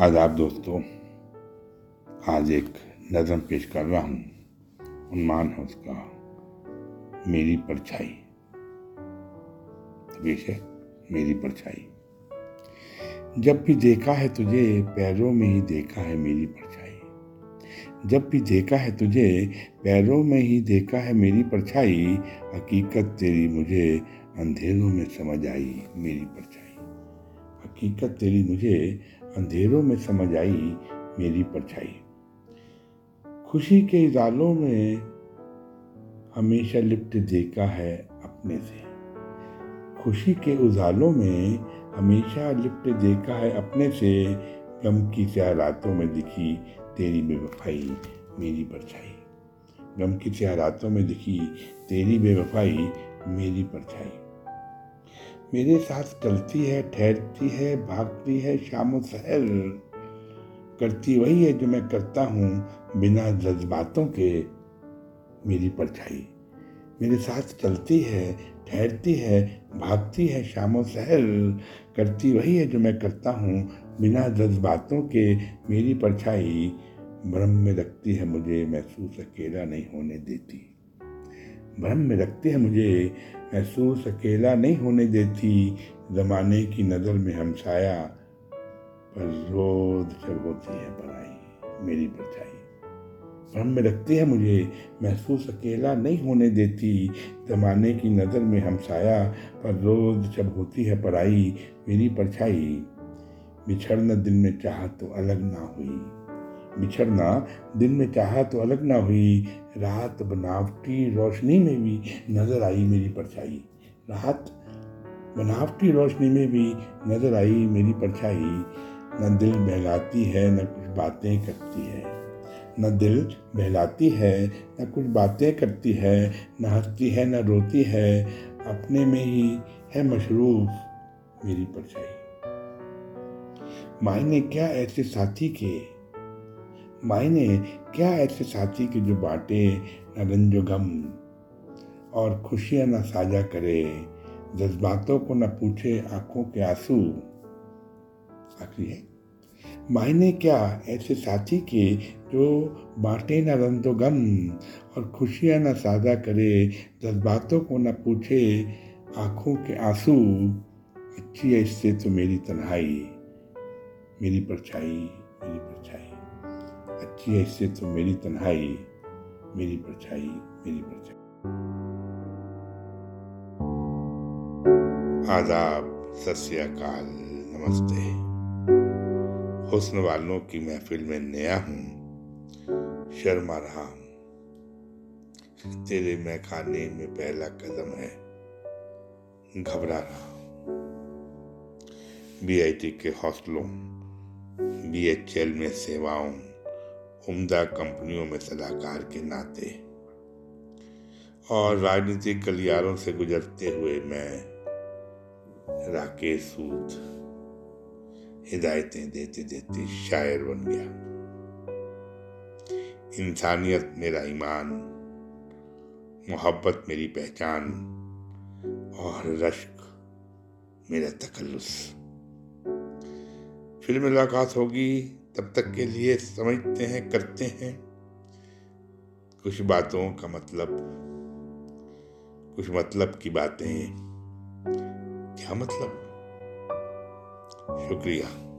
आदाब दोस्तों, आज एक नज़म पेश कर रहा हूँ। उन्मान है उसका मेरी परछाई। है, मेरी परछाई। जब भी देखा है तुझे, पैरों में ही देखा है मेरी परछाई। जब भी देखा है तुझे, पैरों में ही देखा है मेरी परछाई, हकीकत तेरी मुझे अंधेरों में समझ आई मेरी परछाई। हकीकत तेरी मुझे अंधेरों में समझ आई मेरी परछाई। खुशी के इजालों में हमेशा लिप्ट देखा है अपने से। खुशी के उजालों में हमेशा लिप्ट देखा है अपने से। गम की स्याह रातों में दिखी तेरी बेवफाई मेरी परछाई। गम की स्याह रातों में दिखी तेरी बेवफाई मेरी परछाई। मेरे साथ चलती है, ठहरती है, भागती है, शाम सहर करती वही है जो मैं करता हूँ बिना जज्बातों के। मेरी परछाई मेरे साथ चलती है, ठहरती है, भागती है, शाम सहर करती वही है जो मैं करता हूँ बिना जज्बातों के। मेरी परछाई भ्रम में रखती है मुझे, महसूस अकेला नहीं होने देती। भ्रम में रखती है, मुझे महसूस अकेला नहीं होने देती। जमाने की नज़र में हम साया, पर रोज जब होती है पढ़ाई मेरी परछाई। भ्रम में रखती है, मुझे महसूस अकेला नहीं होने देती। जमाने की नज़र में हम साया, पर रोज जब होती है पढ़ाई मेरी परछाई। बिछड़ना दिल में चाह तो अलग ना हुई। बिछड़ना, दिन में चाहा तो अलग ना हुई, रात बनावटी रोशनी में भी नज़र आई मेरी परछाई। रात बनावटी रोशनी में भी नज़र आई मेरी परछाई। न दिल बहलाती है, न कुछ बातें करती है। न दिल बहलाती है, न कुछ बातें करती है, न हंसती है, न रोती है, अपने में ही है मशरूफ मेरी परछाई। मायने क्या ऐसे साथी के मायने क्या ऐसे साथी के जो बाटे, न रंजो गम, और खुशियाँ न साझा करे, जज्बातों को न पूछे आँखों के आँसू? आखिरी है। मायने क्या ऐसे साथी के जो बांटे न रंजो गम, और खुशियाँ न साझा करे, जज्बातों को न पूछे आँखों के आँसू? अच्छी है इससे तो मेरी तन्हाई, मेरी परछाई मेरी परछाई। अच्छी है इससे तो मेरी तन्हाई, मेरी परछाई मेरी परछाई। आदाब सत्याकाल नमस्ते। हुस्न वालों की महफिल में नया हूँ, शर्मा रहा हूँ। तेरे मैं खाने में पहला कदम है, घबरा रहा बीआईटी के हॉस्टलों बीएचएल में सेवाओं उम्दा कंपनियों में सलाहकार के नाते। और राजनीतिक गलियारों से गुजरते हुए मैं राकेश सूद हिदायतें देते देते शायर बन गया। इंसानियत मेरा ईमान, मोहब्बत मेरी पहचान, और रश्क मेरा तकल्लुस। फिर मुलाकात होगी तब तक के लिए समझते हैं करते हैं। कुछ बातों का मतलब कुछ मतलब की बातें। क्या मतलब? शुक्रिया।